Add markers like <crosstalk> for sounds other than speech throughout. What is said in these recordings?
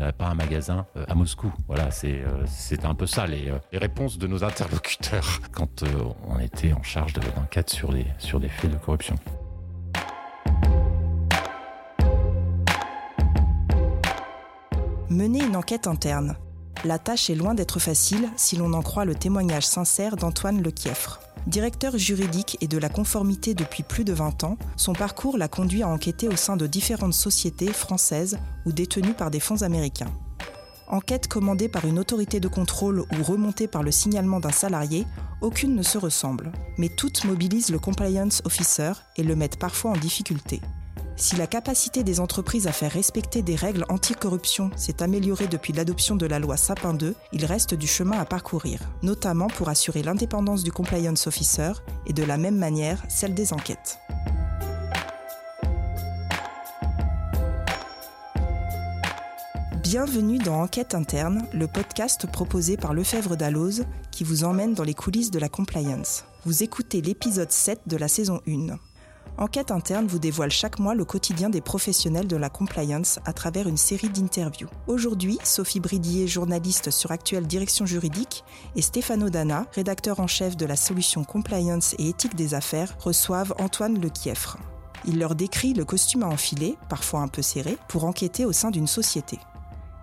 n'y aurait pas un magasin à Moscou. Voilà, c'est c'est un peu ça les, les, réponses de nos interlocuteurs <laughs> quand on était en charge de l'enquête sur des, sur des faits de corruption. Mener une enquête interne. La tâche est loin d'être facile si l'on en croit le témoignage sincère d'Antoine Lequieffre. Directeur juridique et de la conformité depuis plus de 20 ans, son parcours l'a conduit à enquêter au sein de différentes sociétés françaises ou détenues par des fonds américains. Enquête commandée par une autorité de contrôle ou remontée par le signalement d'un salarié, aucune ne se ressemble, mais toutes mobilisent le compliance officer et le mettent parfois en difficulté. Si la capacité des entreprises à faire respecter des règles anticorruption s'est améliorée depuis l'adoption de la loi Sapin 2, il reste du chemin à parcourir, notamment pour assurer l'indépendance du compliance officer et de la même manière celle des enquêtes. Bienvenue dans Enquête interne, le podcast proposé par Lefebvre Dalloz qui vous emmène dans les coulisses de la compliance. Vous écoutez l'épisode 7 de la saison 1. Enquête interne vous dévoile chaque mois le quotidien des professionnels de la compliance à travers une série d'interviews. Aujourd'hui, Sophie Bridier, journaliste sur Actuelle Direction Juridique, et Stéphano Dana, rédacteur en chef de la solution Compliance et éthique des affaires, reçoivent Antoine Lequieffre. Il leur décrit le costume à enfiler, parfois un peu serré, pour enquêter au sein d'une société.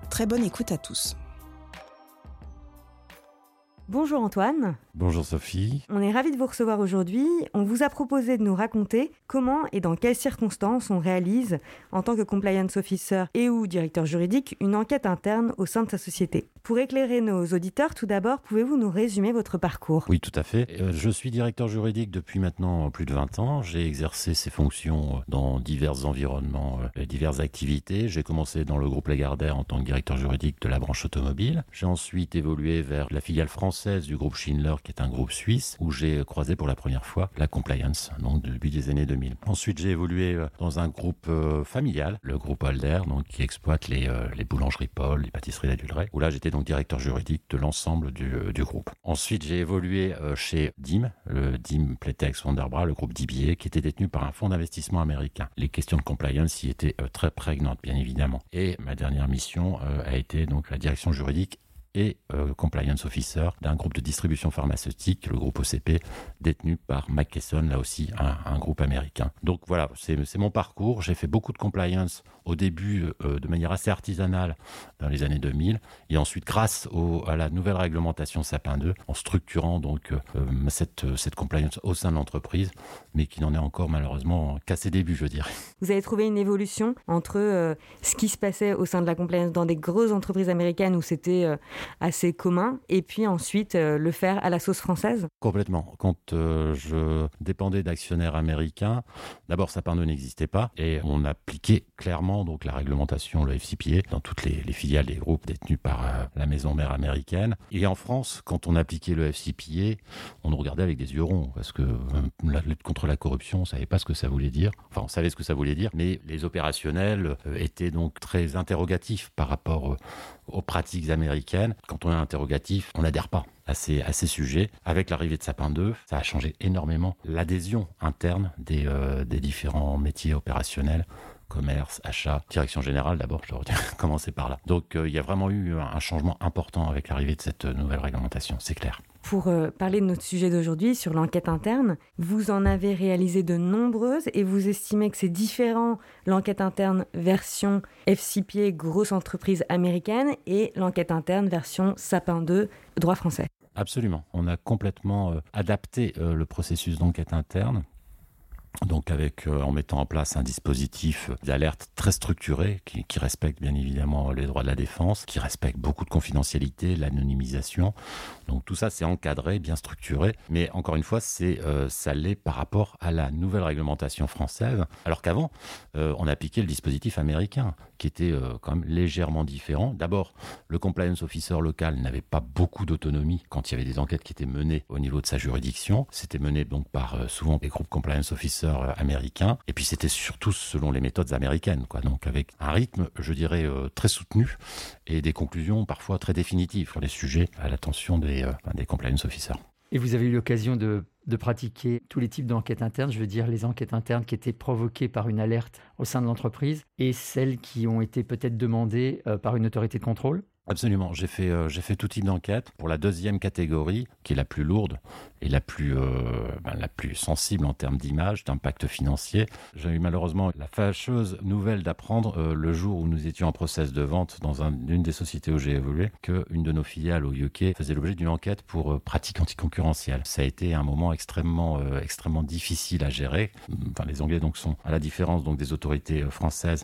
Très bonne écoute à tous. Bonjour Antoine. Bonjour Sophie. On est ravis de vous recevoir aujourd'hui. On vous a proposé de nous raconter comment et dans quelles circonstances on réalise, en tant que compliance officer et ou directeur juridique, une enquête interne au sein de sa société. Pour éclairer nos auditeurs, tout d'abord, pouvez-vous nous résumer votre parcours? Oui, tout à fait. Euh, je suis directeur juridique depuis maintenant plus de 20 ans. J'ai exercé ces fonctions dans divers environnements et euh, diverses activités. J'ai commencé dans le groupe Lagardère en tant que directeur juridique de la branche automobile. J'ai ensuite évolué vers la filiale française du groupe Schindler qui est un groupe suisse, où j'ai croisé pour la première fois la compliance, donc depuis les années 2000. Ensuite, j'ai évolué euh, dans un groupe euh, familial, le groupe Alder, donc qui exploite les, euh, les boulangeries Paul, les pâtisseries d'Adulray, où là j'étais donc directeur juridique de l'ensemble du, du, groupe. Ensuite, j'ai évolué chez DIM, le DIM Playtex Wonderbra, le groupe DBA, qui était détenu par un fonds d'investissement américain. Les questions de compliance y étaient très prégnantes, bien évidemment. Et ma dernière mission a été donc la direction juridique et euh, compliance officer d'un groupe de distribution pharmaceutique, le groupe OCP, détenu par McKesson, là aussi un, groupe américain. Donc voilà, c'est mon parcours. J'ai fait beaucoup de compliance au début euh, de manière assez artisanale dans les années 2000, et ensuite grâce à la nouvelle réglementation Sapin 2, en structurant donc euh, cette, cette compliance au sein de l'entreprise, mais qui n'en est encore malheureusement qu'à ses débuts, je dirais. Vous avez trouvé une évolution entre ce qui se passait au sein de la compliance dans des grosses entreprises américaines où c'était assez commun, et puis ensuite euh, le faire à la sauce française Complètement. Quand euh, je dépendais d'actionnaires américains, d'abord Sapin 2 n'existait pas, et on appliquait clairement donc la réglementation, le FCPA, dans toutes les, filiales des groupes détenus par euh, la maison mère américaine. Et en France, quand on appliquait le FCPA, on nous regardait avec des yeux ronds, parce que la lutte contre la corruption, on savait pas ce que ça voulait dire. Enfin, on savait ce que ça voulait dire, mais les opérationnels étaient donc très interrogatifs par rapport aux pratiques américaines. Quand on est interrogatif, on n'adhère pas à ces, à ces sujets. Avec l'arrivée de Sapin 2, ça a changé énormément l'adhésion interne des, euh, des différents métiers opérationnels commerce, achat, direction générale d'abord, je dois <laughs> commencer par là. Donc euh, il y a vraiment eu un changement important avec l'arrivée de cette nouvelle réglementation, c'est clair. Pour euh, parler de notre sujet d'aujourd'hui sur l'enquête interne, vous en avez réalisé de nombreuses et vous estimez que c'est différent l'enquête interne version FCPA, grosse entreprise américaine, et l'enquête interne version Sapin 2, droit français. Absolument. On a complètement euh, adapté euh, le processus d'enquête interne avec en mettant en place un dispositif d'alerte très structuré qui, respecte bien évidemment les droits de la défense, qui respecte beaucoup de confidentialité, l'anonymisation. Donc tout ça, c'est encadré, bien structuré. Mais encore une fois, c'est euh, ça l'est par rapport à la nouvelle réglementation française. Alors qu'avant, euh, on appliquait le dispositif américain, qui était euh, quand même légèrement différent. D'abord, le compliance officer local n'avait pas beaucoup d'autonomie quand il y avait des enquêtes qui étaient menées au niveau de sa juridiction. C'était mené donc par souvent des groupes compliance officers américains. Et puis c'était surtout selon les méthodes américaines, quoi. Donc avec un rythme, je dirais, très soutenu et des conclusions parfois très définitives sur les sujets à l'attention des, euh, des compliance officers. Et vous avez eu l'occasion de, pratiquer tous les types d'enquêtes internes, je veux dire les enquêtes internes qui étaient provoquées par une alerte au sein de l'entreprise et celles qui ont été peut-être demandées euh, par une autorité de contrôle? Absolument. J'ai fait, euh, fait tout type d'enquête. Pour la deuxième catégorie, qui est la plus lourde et la plus, euh, ben, la plus sensible en termes d'image, d'impact financier, j'ai eu malheureusement la fâcheuse nouvelle d'apprendre euh, le jour où nous étions en process de vente dans une des sociétés où j'ai évolué qu'une de nos filiales au UK faisait l'objet d'une enquête pour pratique anticoncurrentielle. Ça a été un moment extrêmement, extrêmement difficile à gérer. Enfin, les Anglais donc sont à la différence donc des autorités françaises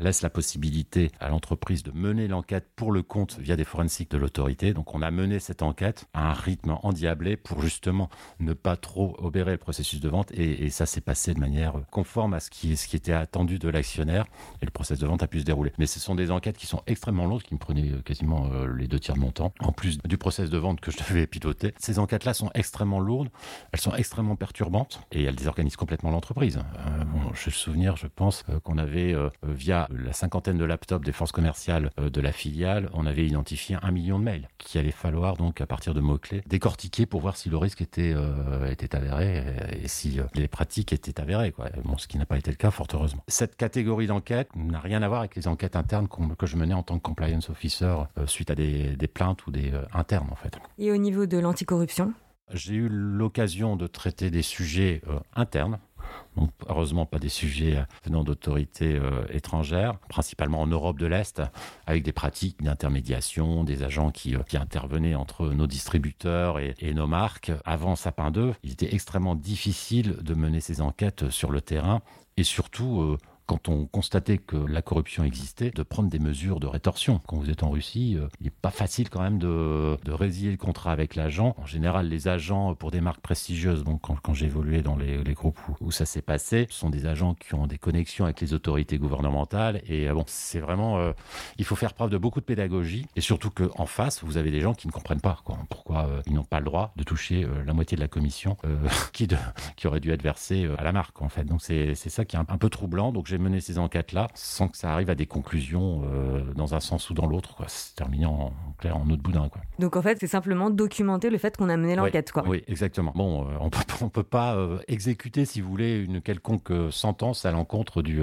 laisse la possibilité à l'entreprise de mener l'enquête pour le compte via des forensiques de l'autorité. Donc on a mené cette enquête à un rythme endiablé pour justement ne pas trop obérer le processus de vente et, ça s'est passé de manière conforme à ce qui, était attendu de l'actionnaire et le processus de vente a pu se dérouler. Mais ce sont des enquêtes qui sont extrêmement lourdes, qui me prenaient quasiment euh, les deux tiers de mon temps, en plus du processus de vente que je devais piloter. Ces enquêtes-là sont extrêmement lourdes, elles sont extrêmement perturbantes et elles désorganisent complètement l'entreprise. Euh, je me souvenir, je pense, euh, qu'on avait via la cinquantaine de laptops des forces commerciales euh, de la filiale, on avait identifié un million de mails qu'il allait falloir donc à partir de mots-clés décortiquer pour voir si le risque était, euh, était avéré et, si euh, les pratiques étaient avérées. Quoi. Bon, ce qui n'a pas été le cas, fort heureusement. Cette catégorie d'enquête n'a rien à voir avec les enquêtes internes que je menais en tant que compliance officer suite à des, des, plaintes ou des internes en fait. Et au niveau de l'anticorruption? J'ai eu l'occasion de traiter des sujets internes donc heureusement pas des sujets euh, venant d'autorités euh, étrangères, principalement en Europe de l'Est, avec des pratiques d'intermédiation, des agents qui, euh, intervenaient entre nos distributeurs et, et, nos marques. Avant Sapin 2, il était extrêmement difficile de mener ces enquêtes sur le terrain et surtout quand on constatait que la corruption existait, de prendre des mesures de rétorsion. Quand vous êtes en Russie, euh, il n'est pas facile quand même de, de résilier le contrat avec l'agent. En général, les agents pour des marques prestigieuses, donc quand, quand j'ai évolué dans les, les groupes où, ça s'est passé, ce sont des agents qui ont des connexions avec les autorités gouvernementales. Et euh, bon, c'est vraiment, euh, il faut faire preuve de beaucoup de pédagogie. Et surtout qu'en face, vous avez des gens qui ne comprennent pas quoi, pourquoi ils n'ont pas le droit de toucher la moitié de la commission <laughs> qui, de, qui aurait dû être versée à la marque en fait. Donc c'est ça qui est un, un peu troublant. Donc j'ai mener ces enquêtes-là sans que ça arrive à des conclusions euh, dans un sens ou dans l'autre. C'est terminé en, clair en autre boudin. Quoi. Donc en fait, c'est simplement documenter le fait qu'on a mené l'enquête. Oui, oui, exactement. Bon, euh, on peut, <laughs> ne peut pas euh, exécuter, si vous voulez, une quelconque sentence à l'encontre du,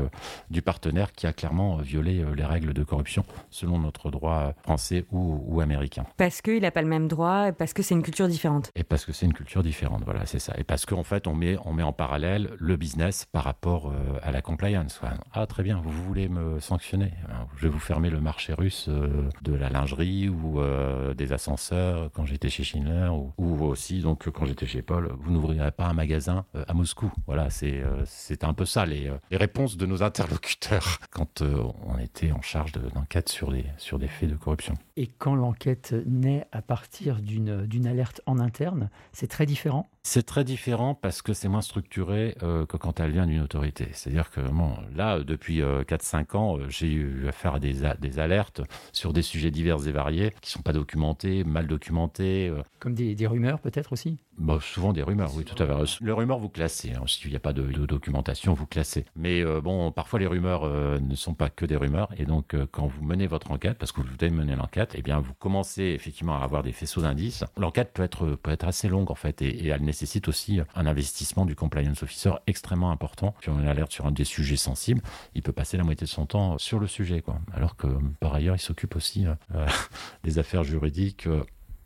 du partenaire qui a clairement violé les règles de corruption selon notre droit français ou, ou américain. Parce qu'il n'a pas le même droit, parce que c'est une culture différente. Et parce que c'est une culture différente, voilà, c'est ça. Et parce qu'en fait, on met, on met en parallèle le business par rapport à la compliance. Ah, très bien, vous voulez me sanctionner. Je vais vous fermer le marché russe euh, de la lingerie ou euh, des ascenseurs quand j'étais chez Schindler ou, aussi, donc, quand j'étais chez Paul, vous n'ouvrirez pas un magasin euh, à Moscou. Voilà, c'est un peu ça les, les, réponses de nos interlocuteurs <laughs> quand on était en charge d'enquête sur, des, sur des faits de corruption. Et quand l'enquête naît à partir d'une alerte en interne, c'est très différent? C'est très différent parce que c'est moins structuré que quand elle vient d'une autorité. C'est-à-dire que bon, là, depuis 4-5 euh, ans, euh, j'ai eu affaire à des, des alertes sur des sujets divers et variés qui ne sont pas documentés, mal documentés. Euh. Comme des, des rumeurs peut-être aussi? Bah, Souvent des rumeurs, oui, tout à fait. Le rumeur, vous classez. Hein. S'il n'y a pas de, documentation, vous classez. Mais bon, parfois les rumeurs ne sont pas que des rumeurs. Et donc, quand vous menez votre enquête, parce que vous devez mener l'enquête, eh bien, vous commencez effectivement à avoir des faisceaux d'indices. L'enquête peut être, assez longue, en fait, et, elle nécessite aussi un investissement du compliance officer extrêmement important. Puis on alerte sur un des sujets sensibles, il peut passer la moitié de son temps sur le sujet, quoi. Alors que par ailleurs, il s'occupe aussi euh, euh, <laughs> des affaires juridiques.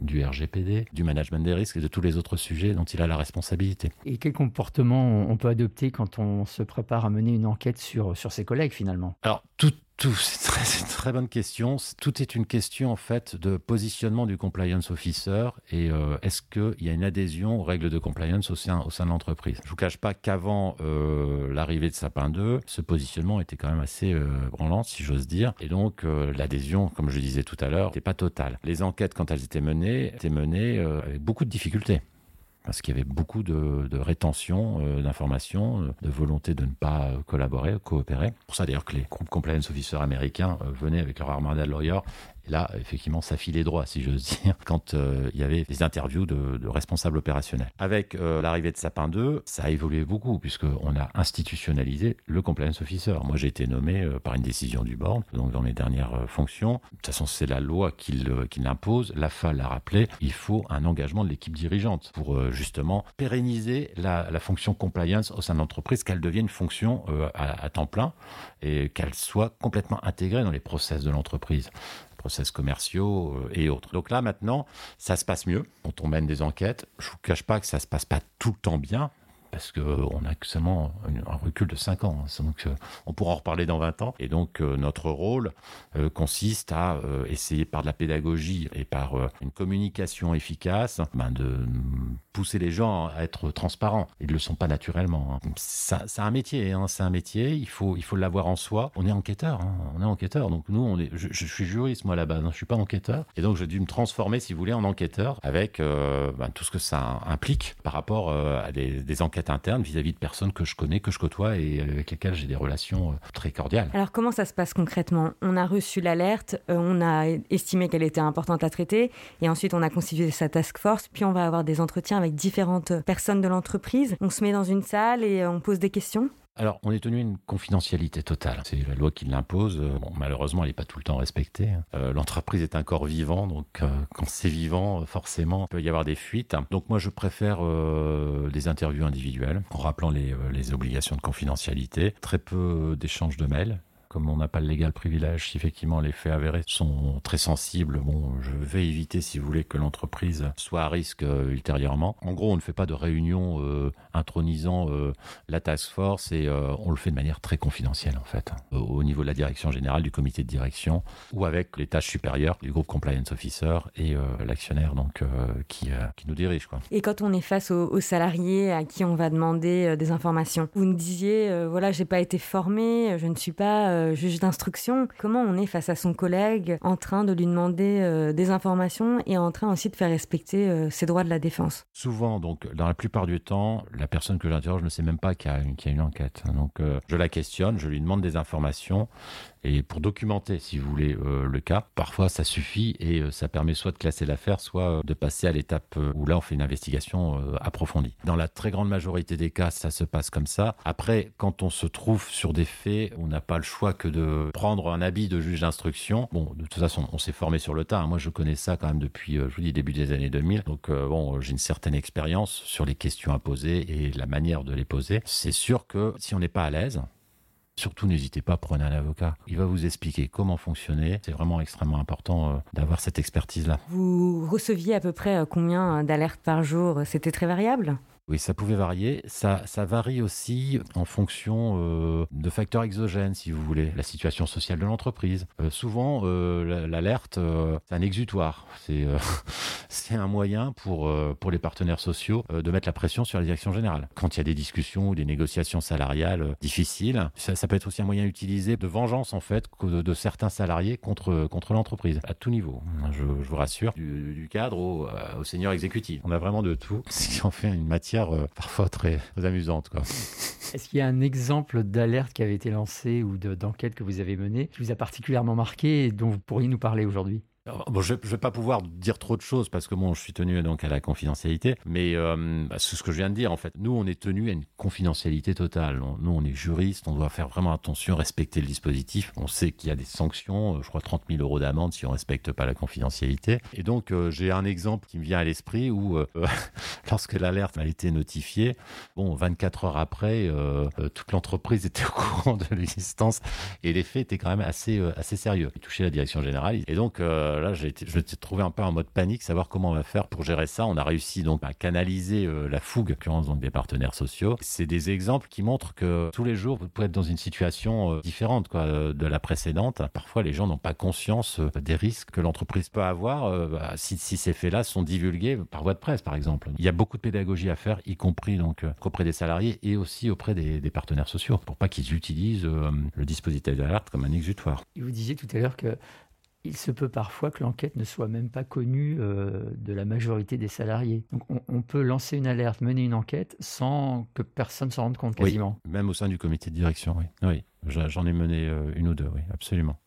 Du RGPD, du management des risques et de tous les autres sujets dont il a la responsabilité. Et quel comportement on peut adopter quand on se prépare à mener une enquête sur, sur ses collègues finalement? Alors, tout, c'est une très bonne question. Tout est une question en fait de positionnement du compliance officer et euh, est-ce qu'il y a une adhésion aux règles de compliance au sein, au sein de l'entreprise? Je vous cache pas qu'avant euh, l'arrivée de Sapin 2, ce positionnement était quand même assez euh, branlant, si j'ose dire, et donc l'adhésion, comme je disais tout à l'heure, n'était pas totale. Les enquêtes, quand elles étaient menées, étaient menées avec beaucoup de difficultés parce qu'il y avait beaucoup de, rétention euh, d'informations, euh, de volonté de ne pas euh, collaborer, coopérer. Pour ça d'ailleurs que les groupes compliance officers américains venaient avec leur armada de lawyers Là, effectivement, ça filait droit, si j'ose <laughs> dire, quand il y avait des interviews de, responsables opérationnels. Avec l'arrivée de Sapin 2, ça a évolué beaucoup, puisqu'on a institutionnalisé le compliance officer. Moi, j'ai été nommé par une décision du board, donc dans mes dernières fonctions. De toute façon, c'est la loi qui l'impose. L'AFA l'a rappelé, il faut un engagement de l'équipe dirigeante pour justement pérenniser la, fonction compliance au sein de l'entreprise, qu'elle devienne une fonction à temps plein et qu'elle soit complètement intégrée dans les process de l'entreprise process commerciaux euh, et autres. Donc là, maintenant, ça se passe mieux quand on mène des enquêtes. Je vous cache pas que ça se passe pas tout le temps bien, parce qu'on a seulement un recul de 5 ans. Hein. Donc, euh, on pourra en reparler dans 20 ans. Et donc, euh, notre rôle consiste à essayer par de la pédagogie et par une communication efficace ben, de pousser les gens à être transparents. Ils ne le sont pas naturellement. Hein. C'est un métier, hein. c'est un métier, il faut l'avoir en soi. On est enquêteur, on est enquêteur. Donc nous, je, suis juriste moi base, je suis pas enquêteur. Et donc j'ai dû me transformer, si vous voulez, en enquêteur avec euh, ben, tout ce que ça implique par rapport euh, à des, enquêtes internes vis-à-vis de personnes que je connais, que je côtoie et avec lesquelles j'ai des relations euh, très cordiales. Alors comment ça se passe concrètement? On a reçu l'alerte, on a estimé qu'elle était importante à traiter et ensuite on a constitué sa task force, puis on va avoir des entretiens avec différentes personnes de l'entreprise. On se met dans une salle et euh, on pose des questions alors, on est tenu à une confidentialité totale. C'est la loi qui l'impose. Euh, malheureusement, elle n'est pas tout le temps respectée. Euh, l'entreprise est un corps vivant, donc quand c'est vivant, forcément, il peut y avoir des fuites. Donc moi, je préfère des interviews individuelles, en rappelant les, les obligations de confidentialité. Très peu d'échanges de mails comme on n'a pas le légal privilège, si effectivement les faits avérés sont très sensibles, bon, je vais éviter, si vous voulez, que l'entreprise soit à risque euh, ultérieurement. En gros, on ne fait pas de réunion euh, intronisant euh, la task force et on le fait de manière très confidentielle, en fait, au niveau de la direction générale, du comité de direction, ou avec les tâches supérieures du groupe compliance officer et l'actionnaire donc qui, qui nous dirige. Quoi. Et quand on est face aux, aux, salariés à qui on va demander des informations, vous nous disiez, voilà, j'ai pas été formé, je ne suis pas euh, juge d'instruction, comment on est face à son collègue en train de lui demander euh, des informations et en train aussi de faire respecter euh, ses droits de la défense? Souvent, donc, dans la plupart du temps, la personne que j'interroge ne sait même pas qu'il y, a une enquête. Donc, je la questionne, je lui demande des informations et pour documenter, si vous voulez, le cas, parfois ça suffit et ça permet soit de classer l'affaire, soit de passer à l'étape où là on fait une investigation approfondie. Dans la très grande majorité des cas, ça se passe comme ça. Après, quand on se trouve sur des faits, on n'a pas le choix que de prendre un habit de juge d'instruction. Bon, de toute façon, on s'est formé sur le tas. Hein. Moi, je connais ça quand même depuis, je vous dis, début des années 2000. Donc, bon, j'ai une certaine expérience sur les questions à poser et la manière de les poser. C'est sûr que si on n'est pas à l'aise, Surtout, n'hésitez pas à prendre un avocat. Il va vous expliquer comment fonctionner. C'est vraiment extrêmement important euh, d'avoir cette expertise-là. Vous receviez à peu près euh, combien d'alertes par jour? C'était très variable? Oui, ça pouvait varier. Ça, varie aussi en fonction euh, de facteurs exogènes, si vous voulez, la situation sociale de l'entreprise. Euh, souvent, euh, l'alerte, c'est un exutoire. C'est <laughs> un moyen pour, les partenaires sociaux de mettre la pression sur la direction générale. Quand il y a des discussions ou des négociations salariales difficiles, ça, peut être aussi un moyen utilisé de vengeance, en fait, de, certains salariés contre, l'entreprise, à tout niveau. Je, je vous rassure, du, cadre au, au seigneur exécutif. On a vraiment de tout, ce qui en fait une matière euh, parfois très, amusante. Est-ce qu'il y a un exemple d'alerte qui avait été lancé ou d'enquête que vous avez menée qui vous a particulièrement marqué et dont vous pourriez nous parler aujourd'hui? Je ne vais pas pouvoir dire trop de choses parce que bon, je suis tenu donc à la confidentialité, mais euh, bah, ce que je viens de dire en fait. Nous, on est tenu à une confidentialité totale. nous, on est juriste, on doit faire vraiment attention, respecter le dispositif. On sait qu'il y a des sanctions, euh, je crois 30 000 euros d'amende si on respecte pas la confidentialité. Et donc, euh, j'ai un exemple qui me vient à l'esprit où, <laughs> lorsque l'alerte a été notifiée, bon, 24 heures après, toute l'entreprise était au <laughs> courant de l'existence et les faits étaient quand même assez assez sérieux. Il touchait la direction générale et donc euh, là, j'ai je m'étais trouvé un peu en mode panique, savoir comment on va faire pour gérer ça. On a réussi donc à canaliser euh, la fougue, donc des partenaires sociaux. C'est des exemples qui montrent que tous les jours, vous pouvez être dans une situation euh, différente quoi, de la précédente. Parfois, les gens n'ont pas conscience des risques que l'entreprise peut avoir bah, si, ces faits-là sont divulgués par voie de presse, par exemple. Il y a beaucoup de pédagogie à faire, y compris donc auprès des salariés et aussi auprès des, partenaires sociaux, pour pas qu'ils utilisent le dispositif d'alerte comme un exutoire. vous disiez tout à l'heure que il se peut parfois que l'enquête ne soit même pas connue euh, de la majorité des salariés. Donc on, peut lancer une alerte, mener une enquête sans que personne s'en rende compte quasiment. Oui, même au sein du comité de direction, oui. Oui, j'en ai mené euh, une ou deux, oui, absolument.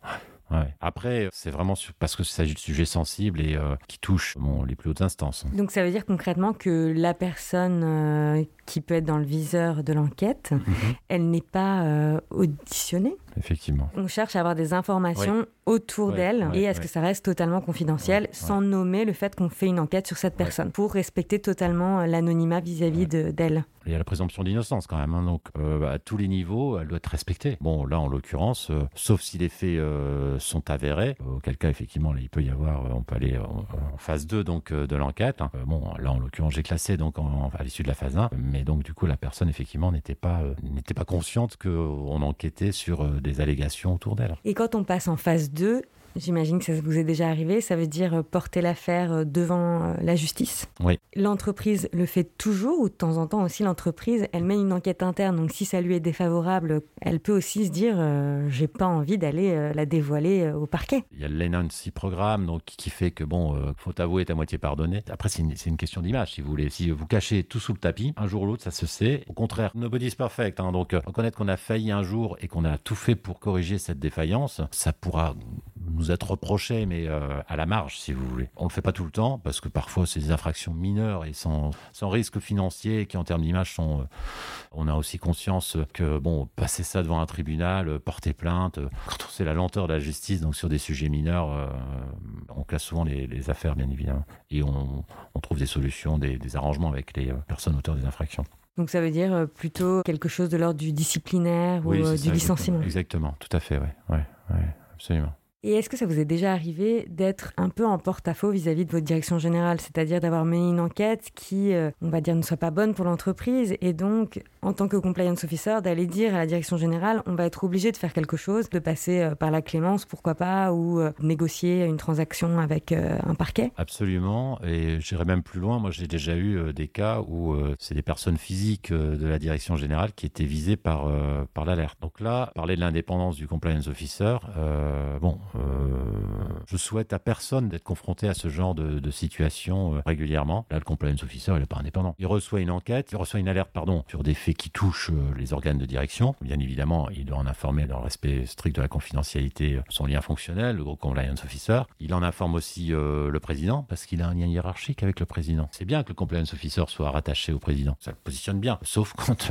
Après, c'est vraiment parce qu'il s'agit de sujets sensibles et qui touchent les plus hautes instances. Donc ça veut dire concrètement que la personne qui peut être dans le viseur de l'enquête, mhm. elle n'est pas auditionnée effectivement. On cherche à avoir des informations autour d'elle et est-ce que ça reste totalement confidentiel sans nommer le fait qu'on fait une enquête sur cette personne pour respecter totalement euh, l'anonymat vis-à-vis d'elle. Il y a la présomption d'innocence quand même, hein, donc euh, à tous les niveaux, elle doit être respectée. Bon, là en l'occurrence, euh, sauf si les faits sont avérés, auquel cas effectivement il peut y avoir, on peut aller en, phase 2 donc de l'enquête. Hein. bon, là en l'occurrence j'ai classé donc à l'issue de la phase 1, mais donc du coup la personne effectivement n'était pas n'était pas consciente qu'on enquêtait sur des allégations autour d'elle. Et quand on passe en phase 2, J'imagine que ça vous est déjà arrivé. Ça veut dire euh, porter l'affaire euh, devant euh, la justice. Oui. L'entreprise le fait toujours ou de temps en temps aussi l'entreprise, elle mène une enquête interne. Donc si ça lui est défavorable, elle peut aussi se dire j'ai pas envie d'aller la dévoiler au parquet. Il y a le Lenancy programme donc qui fait que bon, faut avouer à moitié pardonné. Après c'est une, une, question d'image si vous voulez. Si vous cachez tout sous le tapis, un jour ou l'autre ça se sait. Au contraire, nobody's perfect. Hein, donc reconnaître qu'on a failli un jour et qu'on a tout fait pour corriger cette défaillance, ça pourra nous être reproché, mais euh, à la marge, si vous voulez. On le fait pas tout le temps, parce que parfois c'est des infractions mineures et sans, sans risque financier, qui en termes d'image sont... Euh, on a aussi conscience que, bon, passer ça devant un tribunal, euh, porter plainte, quand on sait la lenteur de la justice, donc sur des sujets mineurs, on classe souvent les, affaires, bien évidemment. Et on, on trouve des solutions, des, des arrangements avec les personnes auteurs des infractions. Donc ça veut dire plutôt quelque chose de l'ordre du disciplinaire ou du licenciement. Exactement, tout à fait, oui, ouais, ouais, absolument. Et est-ce que ça vous est déjà arrivé d'être un peu en porte-à-faux vis-à-vis de votre direction générale, c'est-à-dire d'avoir mené une enquête qui, euh, on va dire, ne soit pas bonne pour l'entreprise et donc, en tant que compliance officer, d'aller dire à la direction générale, on va être obligé de faire quelque chose, de passer euh, par la clémence, pourquoi pas, ou euh, négocier une transaction avec un parquet Absolument, et j'irai même plus loin. Moi, j'ai déjà eu des cas où c'est des personnes physiques de la direction générale qui étaient visées par, par l'alerte. Donc là, parler de l'indépendance du compliance officer, bon, euh, je souhaite à personne d'être confronté à ce genre de, situation euh, régulièrement. Là, le compliance officer, il n'est pas indépendant. Il reçoit une enquête, il reçoit une alerte, pardon, sur des faits qui touchent euh, les organes de direction. Bien évidemment, il doit en informer dans le respect strict de la confidentialité son lien fonctionnel, le gros compliance officer. Il en informe aussi le président parce qu'il a un lien hiérarchique avec le président. C'est bien que le compliance officer soit rattaché au président. Ça le positionne bien, sauf <laughs> quand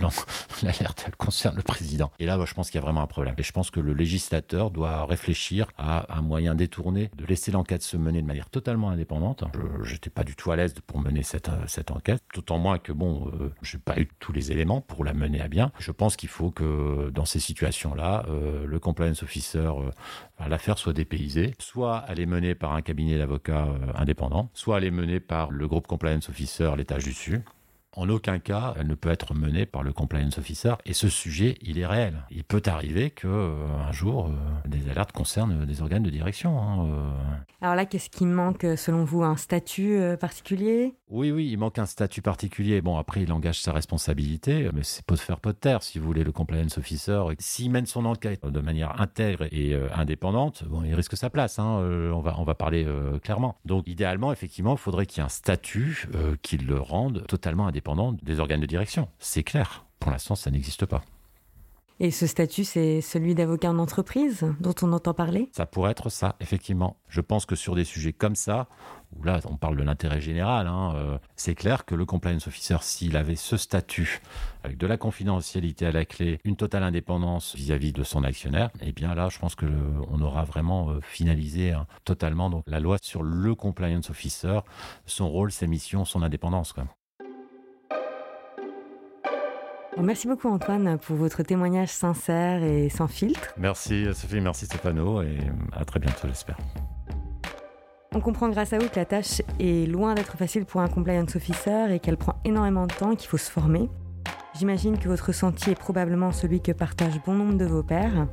<laughs> l'alerte concerne le président. Et là, je pense qu'il y a vraiment un problème. Et je pense que le législateur doit réfléchir à un moyen détourné de laisser l'enquête se mener de manière totalement indépendante. Je n'étais pas du tout à l'aise pour mener cette, euh, enquête, d'autant moins que bon, euh, je n'ai pas eu tous les éléments pour la mener à bien. Je pense qu'il faut que dans ces situations-là, euh, le compliance officer, l'affaire soit dépaysée, soit elle est menée par un cabinet d'avocats indépendant, soit elle est menée par le groupe compliance officer, l'étage du en aucun cas, elle ne peut être menée par le compliance officer. Et ce sujet, il est réel. Il peut arriver que euh, un jour, euh, des alertes concernent des organes de direction. Hein, euh. Alors là, qu'est-ce qui manque selon vous Un statut particulier? Oui, oui, il manque un statut particulier. Bon, après, il engage sa responsabilité, mais c'est pas de faire pas de terre, si vous voulez, le compliance officer. S'il mène son enquête de manière intègre et indépendante, bon, il risque sa place. Hein, on va, on va parler clairement. Donc, idéalement, effectivement, il faudrait qu'il y ait un statut qui le rende totalement indépendant des organes de direction. C'est clair. Pour l'instant, ça n'existe pas. Et ce statut, c'est celui d'avocat en entreprise dont on entend parler? Ça pourrait être ça, effectivement. Je pense que sur des sujets comme ça, où là on parle de l'intérêt général, hein, euh, c'est clair que le compliance officer, s'il avait ce statut, avec de la confidentialité à la clé, une totale indépendance vis-à-vis de son actionnaire, eh bien là je pense qu'on aura vraiment euh, finalisé hein, totalement donc, la loi sur le compliance officer, son rôle, ses missions, son indépendance. Quoi. Merci beaucoup Antoine pour votre témoignage sincère et sans filtre. Merci Sophie, merci Stéphano et à très bientôt j'espère. On comprend grâce à vous que la tâche est loin d'être facile pour un compliance officer et qu'elle prend énormément de temps et qu'il faut se former. J'imagine que votre ressenti est probablement celui que partagent bon nombre de vos pairs.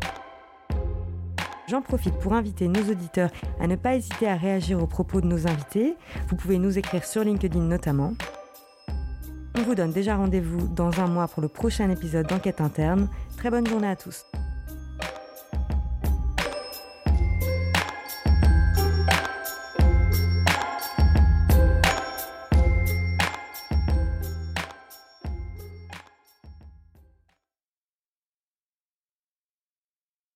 J'en profite pour inviter nos auditeurs à ne pas hésiter à réagir aux propos de nos invités. Vous pouvez nous écrire sur LinkedIn notamment. On vous donne déjà rendez-vous dans un mois pour le prochain épisode d'Enquête interne. Très bonne journée à tous.